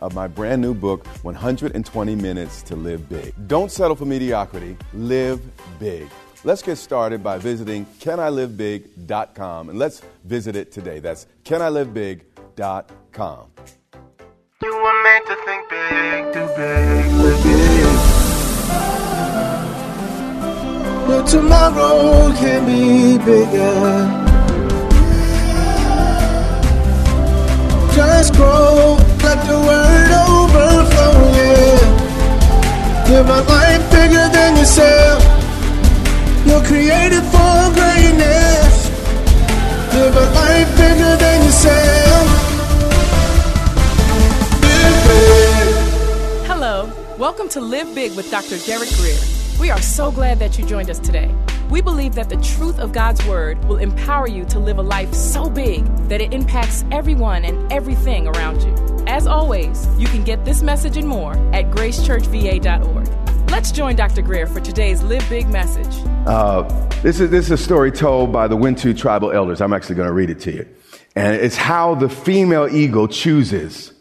of my brand new book, 120 Minutes to Live Big. Don't settle for mediocrity, live big. Let's get started by visiting canilivebig.com and let's visit it today. That's canilivebig.com. You were made to think big, do big, live big. But tomorrow can be bigger. Just grow, let the word a life bigger than yourself. You're created for greatness. Live a life bigger than yourself. Hello, welcome to Live Big with Dr. Derek Grier. We are so glad that you joined us today. We believe that the truth of God's Word will empower you to live a life so big that it impacts everyone and everything around you. As always, you can get this message and more at gracechurchva.org. Let's join Dr. Grier for today's Live Big message. Uh, this, is, this is a story told by the Wintu tribal elders. I'm actually going to read it to you. And it's how the female eagle chooses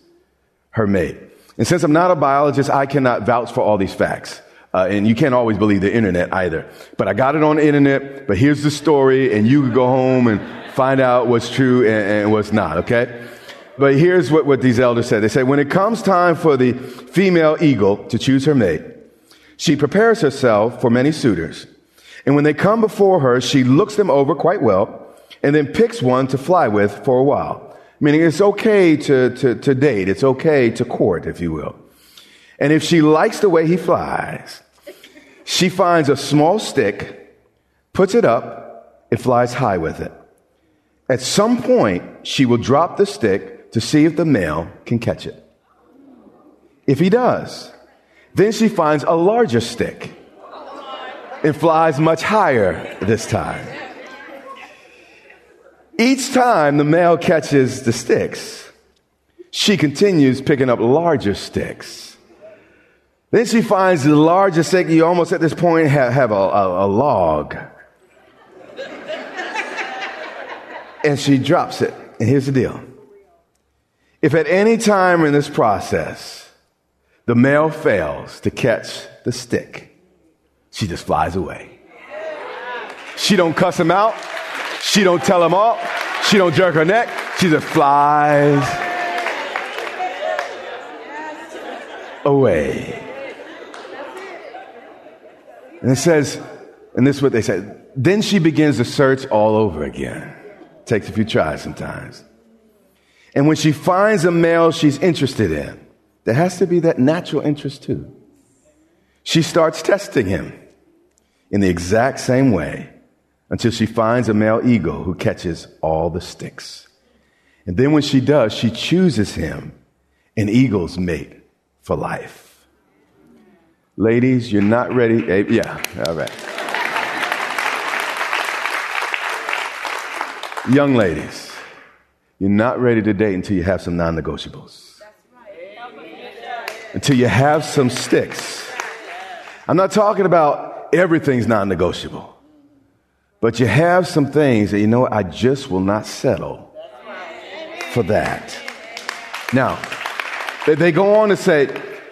her mate. And since I'm not a biologist, I cannot vouch for all these facts. Uh, and you can't always believe the internet either. But I got it on the internet, but here's the story, and you can go home and find out what's true and, and what's not, okay? But here's what, what these elders said. They said, when it comes time for the female eagle to choose her mate, she prepares herself for many suitors. And when they come before her, she looks them over quite well and then picks one to fly with for a while. Meaning it's okay to, to, to date. It's okay to court, if you will. And if she likes the way he flies, she finds a small stick, puts it up, and flies high with it. At some point, she will drop the stick to see if the male can catch it. If he does, then she finds a larger stick and flies much higher this time. Each time the male catches the sticks, she continues picking up larger sticks. Then she finds the largest stick. You almost at this point have, have a, a, a log. and she drops it. And here's the deal. If at any time in this process the male fails to catch the stick, she just flies away. She don't cuss him out. She don't tell him off. She don't jerk her neck. She just flies away. And it says, and this is what they said. Then she begins to search all over again. Takes a few tries sometimes. And when she finds a male she's interested in, there has to be that natural interest too. She starts testing him in the exact same way until she finds a male eagle who catches all the sticks. And then when she does, she chooses him an eagle's mate for life. Ladies, you're not ready. eh, Yeah, all right. Young ladies, you're not ready to date until you have some non negotiables. Until you have some sticks. I'm not talking about everything's non negotiable. But you have some things that you know, I just will not settle for that. Now, they go on to say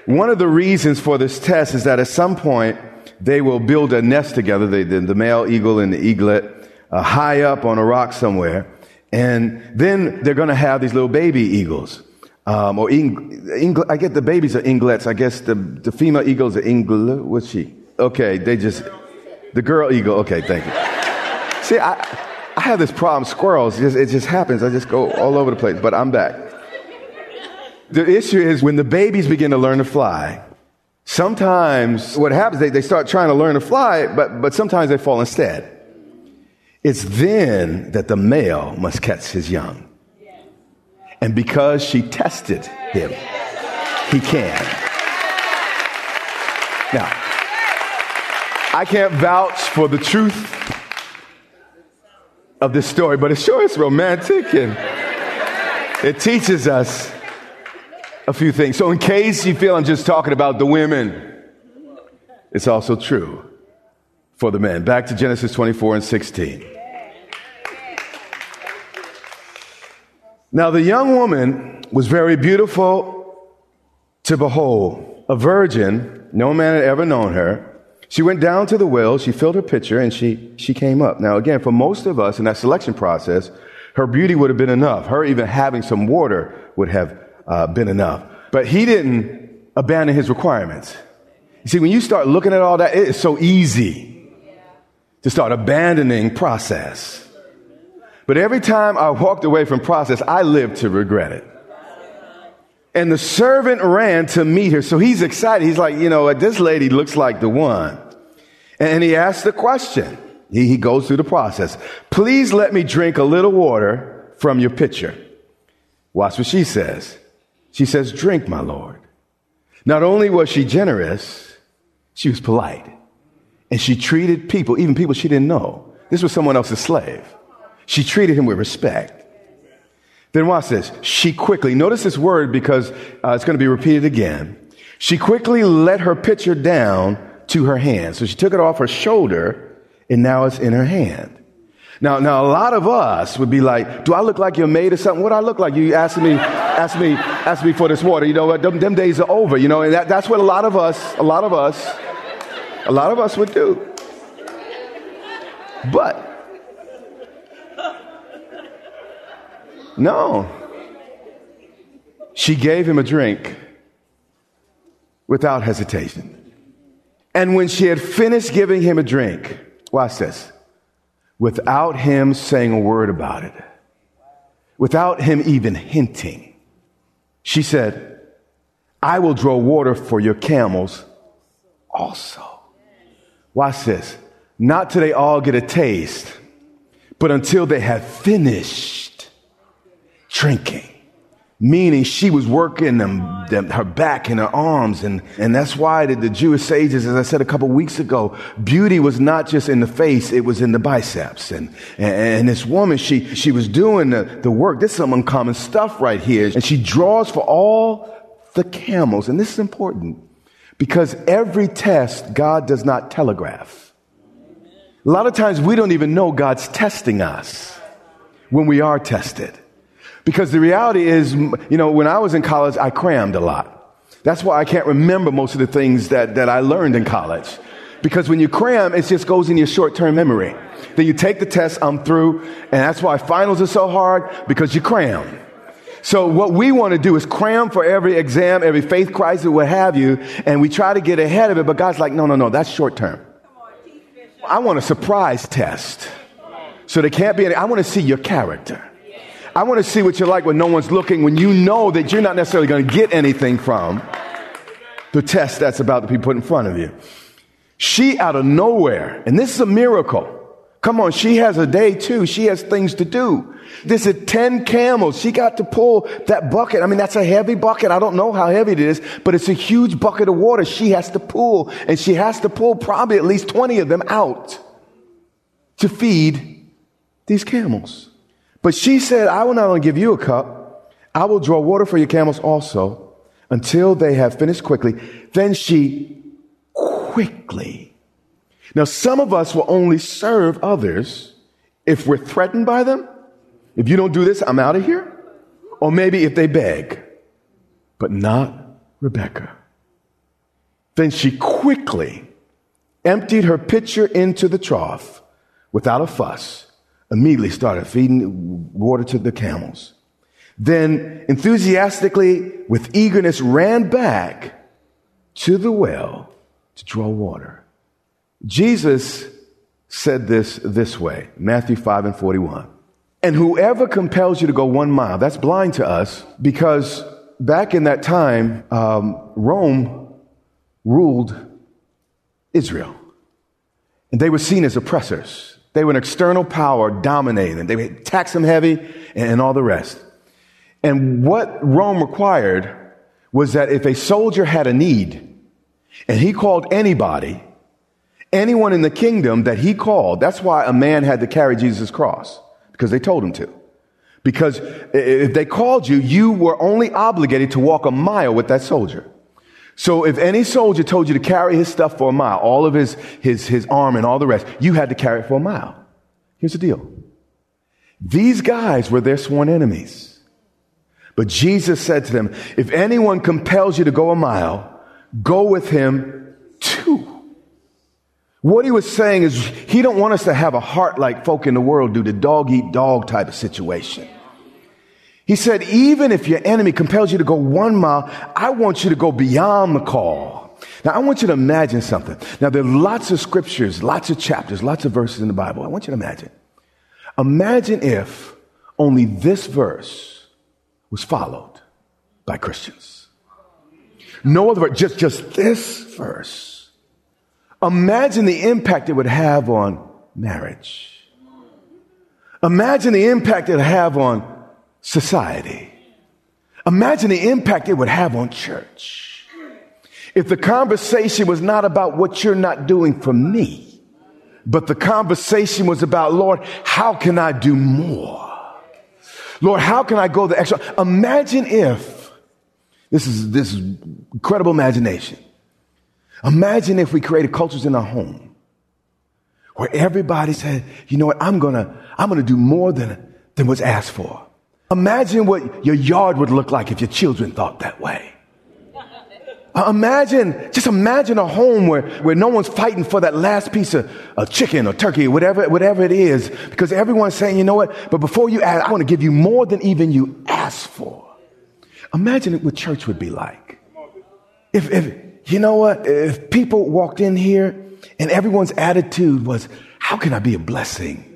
one of the reasons for this test is that at some point they will build a nest together, the, the, the male eagle and the eaglet, uh, high up on a rock somewhere. And then they're going to have these little baby eagles. Um, or I get the babies are inglets. I guess the, the female eagles are eagle. What's she? Okay, they just, the girl eagle. Okay, thank you. See, I, I have this problem. Squirrels, it just, it just happens. I just go all over the place, but I'm back. The issue is when the babies begin to learn to fly, sometimes what happens, they, they start trying to learn to fly, but, but sometimes they fall instead. It's then that the male must catch his young. And because she tested him, he can. Now, I can't vouch for the truth of this story, but it sure is romantic and it teaches us a few things. So, in case you feel I'm just talking about the women, it's also true for the men. Back to Genesis 24 and 16. Now, the young woman was very beautiful to behold, a virgin, no man had ever known her. She went down to the well, she filled her pitcher, and she, she came up. Now, again, for most of us in that selection process, her beauty would have been enough. Her even having some water would have uh, been enough. But he didn't abandon his requirements. You see, when you start looking at all that, it is so easy to start abandoning process. But every time I walked away from process, I lived to regret it. And the servant ran to meet her. So he's excited. He's like, you know, this lady looks like the one. And he asks the question. He, he goes through the process. Please let me drink a little water from your pitcher. Watch what she says. She says, drink, my Lord. Not only was she generous, she was polite. And she treated people, even people she didn't know. This was someone else's slave. She treated him with respect. Then watch this. She quickly, notice this word because uh, it's going to be repeated again. She quickly let her pitcher down to her hand. So she took it off her shoulder and now it's in her hand. Now, now a lot of us would be like, do I look like you're made of something? What do I look like? You asking me, ask me, ask me for this water. You know what? Them, them days are over, you know, and that, that's what a lot of us, a lot of us, a lot of us would do. But No. She gave him a drink without hesitation. And when she had finished giving him a drink, watch this, without him saying a word about it, without him even hinting, she said, I will draw water for your camels also. Watch this. Not till they all get a taste, but until they have finished drinking. Meaning she was working them, them, her back and her arms. And, and that's why the, the Jewish sages, as I said a couple weeks ago, beauty was not just in the face, it was in the biceps. And, and, and this woman, she, she was doing the, the work. This is some uncommon stuff right here. And she draws for all the camels. And this is important because every test God does not telegraph. A lot of times we don't even know God's testing us when we are tested. Because the reality is, you know, when I was in college, I crammed a lot. That's why I can't remember most of the things that, that I learned in college. Because when you cram, it just goes in your short term memory. Then you take the test, I'm through, and that's why finals are so hard, because you cram. So what we want to do is cram for every exam, every faith crisis, what have you, and we try to get ahead of it, but God's like, no, no, no, that's short term. I want a surprise test. So there can't be any, I want to see your character. I want to see what you're like when no one's looking, when you know that you're not necessarily going to get anything from the test that's about to be put in front of you. She out of nowhere, and this is a miracle. Come on, she has a day too. She has things to do. This is 10 camels. She got to pull that bucket. I mean, that's a heavy bucket. I don't know how heavy it is, but it's a huge bucket of water she has to pull. And she has to pull probably at least 20 of them out to feed these camels. But she said, I will not only give you a cup, I will draw water for your camels also until they have finished quickly. Then she quickly. Now, some of us will only serve others if we're threatened by them. If you don't do this, I'm out of here. Or maybe if they beg, but not Rebecca. Then she quickly emptied her pitcher into the trough without a fuss, immediately started feeding water to the camels. Then enthusiastically, with eagerness, ran back to the well to draw water. Jesus said this this way Matthew 5 and 41. And whoever compels you to go one mile, that's blind to us because back in that time, um, Rome ruled Israel. And they were seen as oppressors. They were an external power dominating. They would tax them heavy and, and all the rest. And what Rome required was that if a soldier had a need and he called anybody, anyone in the kingdom that he called, that's why a man had to carry Jesus' cross, because they told him to. Because if they called you, you were only obligated to walk a mile with that soldier. So if any soldier told you to carry his stuff for a mile, all of his, his, his arm and all the rest, you had to carry it for a mile. Here's the deal. These guys were their sworn enemies. But Jesus said to them, if anyone compels you to go a mile, go with him two. What he was saying is he don't want us to have a heart like folk in the world do, the dog eat dog type of situation. He said, even if your enemy compels you to go one mile, I want you to go beyond the call. Now, I want you to imagine something. Now, there are lots of scriptures, lots of chapters, lots of verses in the Bible. I want you to imagine. Imagine if only this verse was followed by Christians. No other verse, just, just this verse. Imagine the impact it would have on marriage. Imagine the impact it would have on society. Imagine the impact it would have on church. If the conversation was not about what you're not doing for me, but the conversation was about, Lord, how can I do more? Lord, how can I go the extra? Imagine if this is this is incredible imagination. Imagine if we created cultures in our home where everybody said, you know what, I'm gonna, I'm gonna do more than, than what's asked for. Imagine what your yard would look like if your children thought that way. Uh, imagine, just imagine a home where, where no one's fighting for that last piece of, of chicken or turkey, or whatever, whatever it is, because everyone's saying, you know what, but before you ask, I want to give you more than even you asked for. Imagine what church would be like. If, if, you know what, if people walked in here and everyone's attitude was, how can I be a blessing?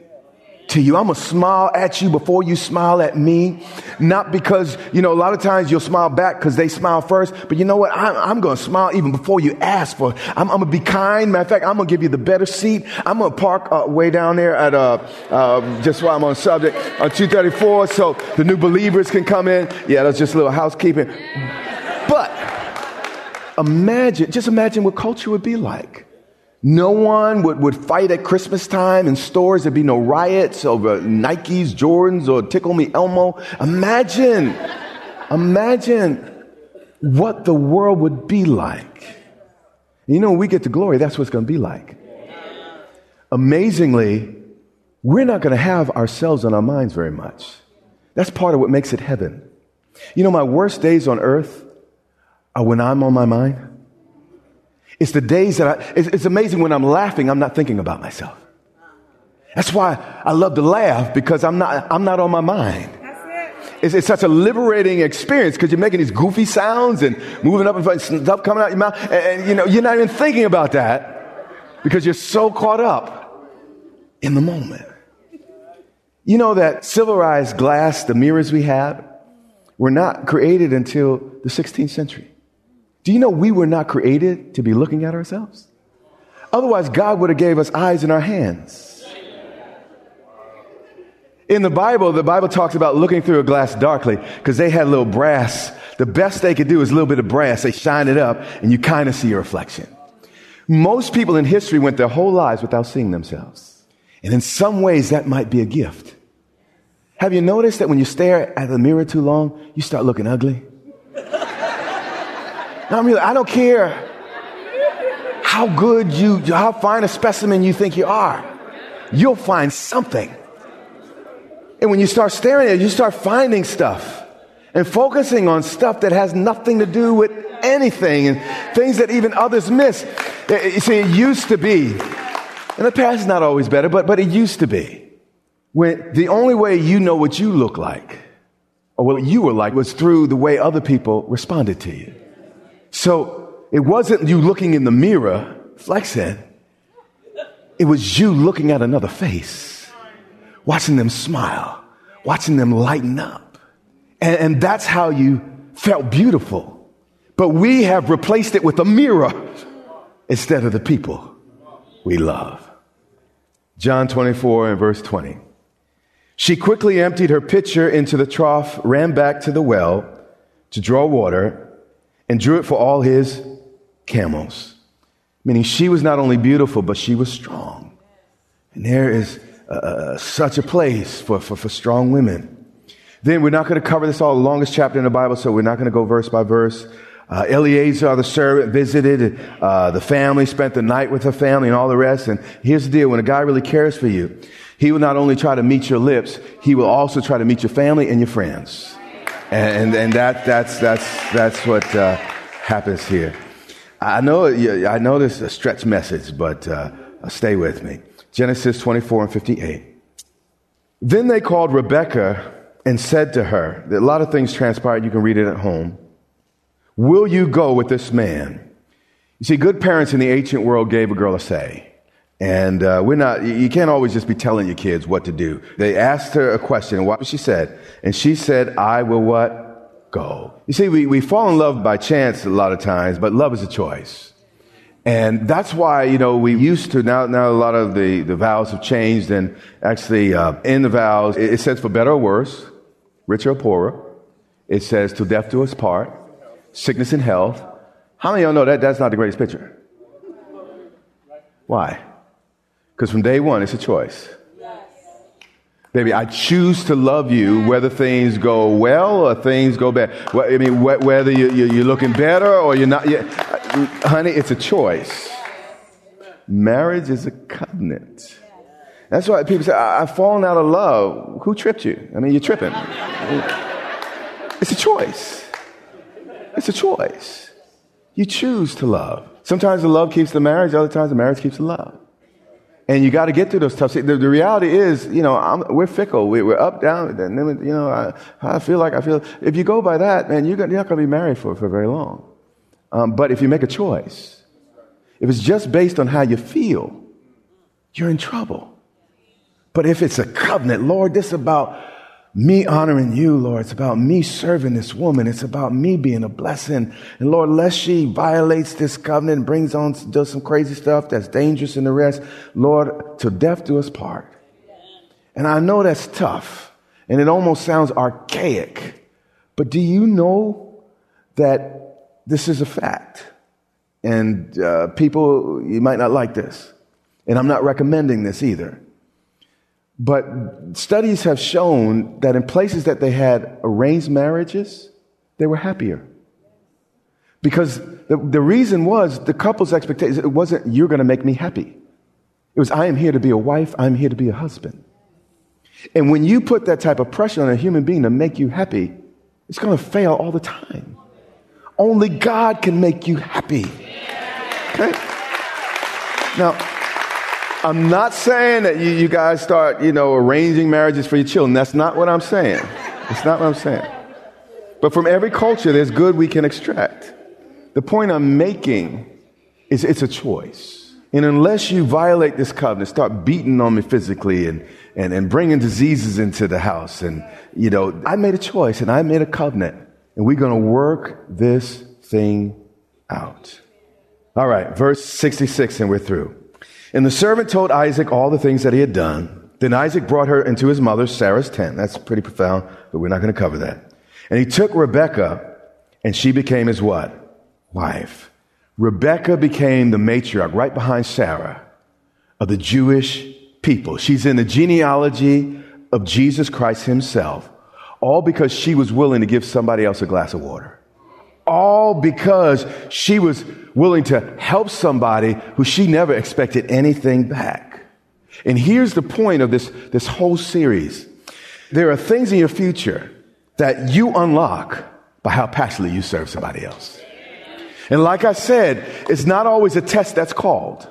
To you. I'm to smile at you before you smile at me. Not because, you know, a lot of times you'll smile back because they smile first. But you know what? I'm, I'm to smile even before you ask for it. I'm, I'm to be kind. Matter of fact, I'm to give you the better seat. I'm to park uh, way down there at, uh, uh, just while I'm on subject, on 234 so the new believers can come in. Yeah, that's just a little housekeeping. But imagine, just imagine what culture would be like. No one would, would fight at Christmas time in stores. There'd be no riots over Nikes, Jordans, or Tickle Me Elmo. Imagine, imagine what the world would be like. You know, when we get to glory, that's what it's going to be like. Amazingly, we're not going to have ourselves on our minds very much. That's part of what makes it heaven. You know, my worst days on earth are when I'm on my mind. It's the days that I, it's, it's amazing when I'm laughing, I'm not thinking about myself. That's why I love to laugh because I'm not, I'm not on my mind. It's, it's, such a liberating experience because you're making these goofy sounds and moving up and stuff coming out your mouth. And, and, you know, you're not even thinking about that because you're so caught up in the moment. You know that silverized glass, the mirrors we have, were not created until the 16th century. Do you know we were not created to be looking at ourselves? Otherwise, God would have gave us eyes in our hands. In the Bible, the Bible talks about looking through a glass darkly because they had little brass. The best they could do is a little bit of brass. They shine it up and you kind of see your reflection. Most people in history went their whole lives without seeing themselves. And in some ways, that might be a gift. Have you noticed that when you stare at the mirror too long, you start looking ugly? I mean, I don't care how good you, how fine a specimen you think you are. You'll find something. And when you start staring at it, you start finding stuff and focusing on stuff that has nothing to do with anything and things that even others miss. You see, it used to be, and the past is not always better, but, but it used to be, when the only way you know what you look like or what you were like was through the way other people responded to you. So it wasn't you looking in the mirror, Flex said. It was you looking at another face, watching them smile, watching them lighten up. And, and that's how you felt beautiful. But we have replaced it with a mirror instead of the people we love. John 24 and verse 20. She quickly emptied her pitcher into the trough, ran back to the well to draw water, and drew it for all his camels. Meaning she was not only beautiful, but she was strong. And there is uh, such a place for, for, for strong women. Then we're not going to cover this all, the longest chapter in the Bible, so we're not going to go verse by verse. Uh, Eleazar, the servant, visited uh, the family, spent the night with the family, and all the rest. And here's the deal: when a guy really cares for you, he will not only try to meet your lips, he will also try to meet your family and your friends. And, and, and that, that's, that's, that's what uh, happens here. I know, I know this is a stretch message, but uh, stay with me. Genesis 24 and 58. Then they called Rebekah and said to her, a lot of things transpired, you can read it at home. Will you go with this man? You see, good parents in the ancient world gave a girl a say. And uh, we're not, you can't always just be telling your kids what to do. They asked her a question, and what she said? And she said, I will what? Go. You see, we, we fall in love by chance a lot of times, but love is a choice. And that's why, you know, we used to, now, now a lot of the, the vows have changed, and actually, uh, in the vows, it, it says for better or worse, richer or poorer. It says to death do us part, sickness and health. How many of y'all know that that's not the greatest picture? Why? Because from day one, it's a choice. Baby, I choose to love you whether things go well or things go bad. I mean, whether you're looking better or you're not. Uh, honey, it's a choice. Marriage is a covenant. That's why people say, I've fallen out of love. Who tripped you? I mean, you're tripping. It's a choice. It's a choice. You choose to love. Sometimes the love keeps the marriage, other times the marriage keeps the love. And you got to get through those tough. The, the reality is, you know, I'm, we're fickle. We, are up, down, and then, you know, I, I, feel like I feel. If you go by that, man, you're, not going to be married for, for very long. Um, but if you make a choice, if it's just based on how you feel, you're in trouble. But if it's a covenant, Lord, this is about me honoring you, Lord. It's about me serving this woman. It's about me being a blessing. And Lord, lest she violates this covenant and brings on, does some crazy stuff that's dangerous and the rest, Lord, to death do us part. And I know that's tough and it almost sounds archaic, but do you know that this is a fact? And uh, people, you might not like this. And I'm not recommending this either. But studies have shown that in places that they had arranged marriages, they were happier. Because the, the reason was the couple's expectation, it wasn't, you're going to make me happy. It was, I am here to be a wife, I'm here to be a husband. And when you put that type of pressure on a human being to make you happy, it's going to fail all the time. Only God can make you happy. Okay? Now, I'm not saying that you, you guys start, you know, arranging marriages for your children. That's not what I'm saying. It's not what I'm saying. But from every culture, there's good we can extract. The point I'm making is it's a choice. And unless you violate this covenant, start beating on me physically and, and, and bringing diseases into the house. And, you know, I made a choice and I made a covenant. And we're going to work this thing out. All right, verse 66, and we're through. And the servant told Isaac all the things that he had done. Then Isaac brought her into his mother Sarah's tent. That's pretty profound, but we're not going to cover that. And he took Rebekah, and she became his what? Wife. Rebekah became the matriarch right behind Sarah of the Jewish people. She's in the genealogy of Jesus Christ himself, all because she was willing to give somebody else a glass of water. All because she was willing to help somebody who she never expected anything back. And here's the point of this, this whole series. There are things in your future that you unlock by how passionately you serve somebody else. And like I said, it's not always a test that's called.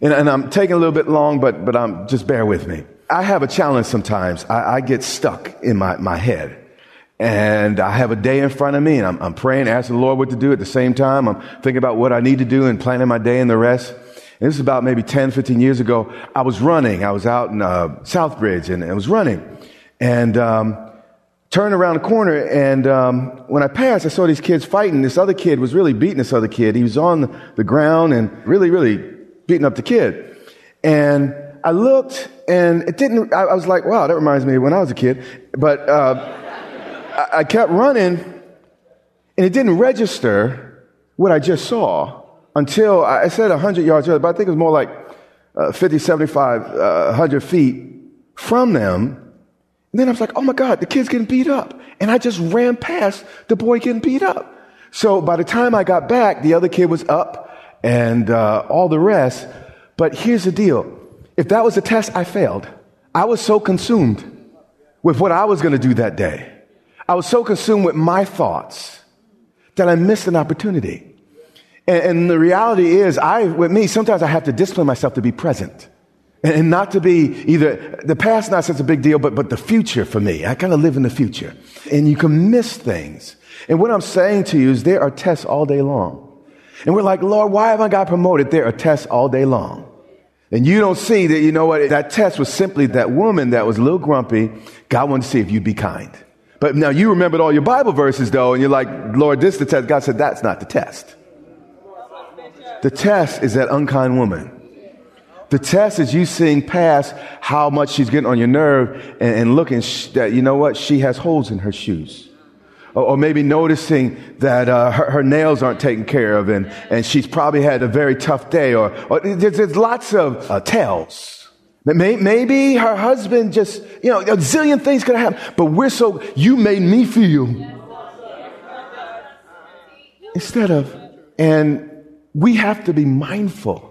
And, and I'm taking a little bit long, but, but I'm, just bear with me. I have a challenge sometimes. I, I get stuck in my, my head. And I have a day in front of me and I'm, I'm praying, asking the Lord what to do at the same time. I'm thinking about what I need to do and planning my day and the rest. And this is about maybe 10, 15 years ago. I was running. I was out in uh, Southbridge and I was running. And um, turned around the corner, and um, when I passed, I saw these kids fighting. This other kid was really beating this other kid. He was on the ground and really, really beating up the kid. And I looked, and it didn't. I, I was like, "Wow, that reminds me when I was a kid." But uh, I, kept running, and it didn't register what I just saw until I said 100 yards but I think it was more like uh, 50, 75, uh, 100 feet from them. And then I was like, oh my God, the kid's getting beat up. And I just ran past the boy getting beat up. So by the time I got back, the other kid was up and uh, all the rest. But here's the deal. If that was a test, I failed. I was so consumed with what I was going to do that day. I was so consumed with my thoughts that I missed an opportunity. And, and the reality is, I, with me, sometimes I have to discipline myself to be present. And not to be either, the past not such a big deal, but, but the future for me. I kind of live in the future. And you can miss things. And what I'm saying to you is there are tests all day long. And we're like, Lord, why haven't I got promoted? There are tests all day long. And you don't see that, you know what, that test was simply that woman that was a little grumpy. God wanted to see if you'd be kind. But now you remembered all your Bible verses though, and you're like, Lord, this is the test. God said, that's not the test. The test is that unkind woman the test is you seeing past how much she's getting on your nerve and, and looking sh- that, you know what, she has holes in her shoes. Or, or maybe noticing that uh, her, her, nails aren't taken care of and, and she's probably had a very tough day. Or, or there's, there's, lots of uh, tells. Maybe her husband just, you know, a zillion things could happen. But we're so, you made me feel. Instead of, and we have to be mindful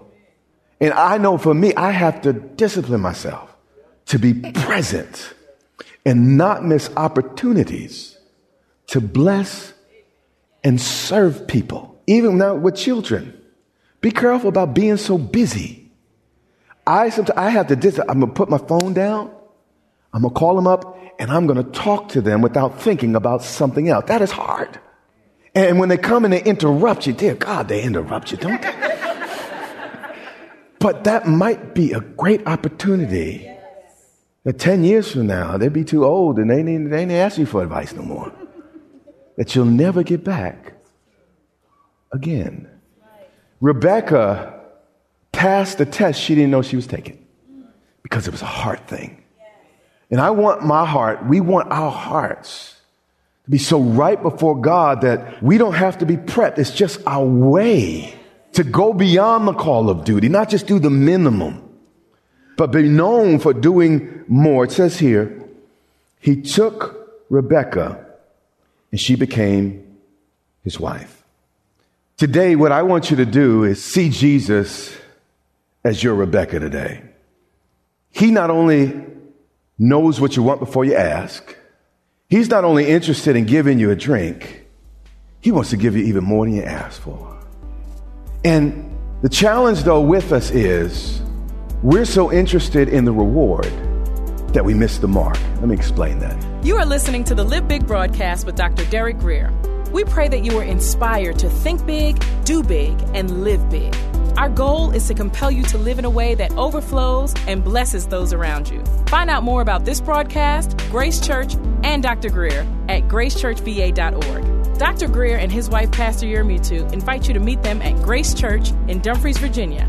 and I know for me, I have to discipline myself to be present and not miss opportunities to bless and serve people, even now with children. Be careful about being so busy. I sometimes I have to dis- I'm gonna put my phone down, I'm gonna call them up, and I'm gonna talk to them without thinking about something else. That is hard. And when they come and they interrupt you, dear God, they interrupt you, don't they? But that might be a great opportunity that 10 years from now, they'd be too old and they ain't, they ain't ask you for advice no more. That you'll never get back again. Rebecca passed the test she didn't know she was taking because it was a heart thing. And I want my heart, we want our hearts to be so right before God that we don't have to be prepped. It's just our way to go beyond the call of duty, not just do the minimum, but be known for doing more. It says here, he took Rebecca and she became his wife. Today, what I want you to do is see Jesus as your Rebecca today. He not only knows what you want before you ask, he's not only interested in giving you a drink, he wants to give you even more than you ask for. And the challenge, though, with us is we're so interested in the reward that we miss the mark. Let me explain that. You are listening to the Live Big broadcast with Dr. Derek Grier. We pray that you are inspired to think big, do big, and live big. Our goal is to compel you to live in a way that overflows and blesses those around you. Find out more about this broadcast, Grace Church, and Dr. Grier at gracechurchva.org. Dr. Grier and his wife, Pastor Yermutu, invite you to meet them at Grace Church in Dumfries, Virginia,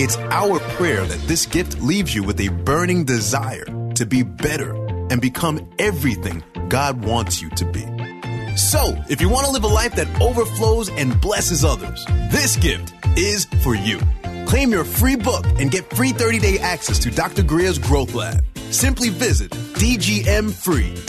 It's our prayer that this gift leaves you with a burning desire to be better and become everything God wants you to be. So, if you want to live a life that overflows and blesses others, this gift is for you. Claim your free book and get free 30 day access to Dr. Grier's Growth Lab. Simply visit dgmfree.com.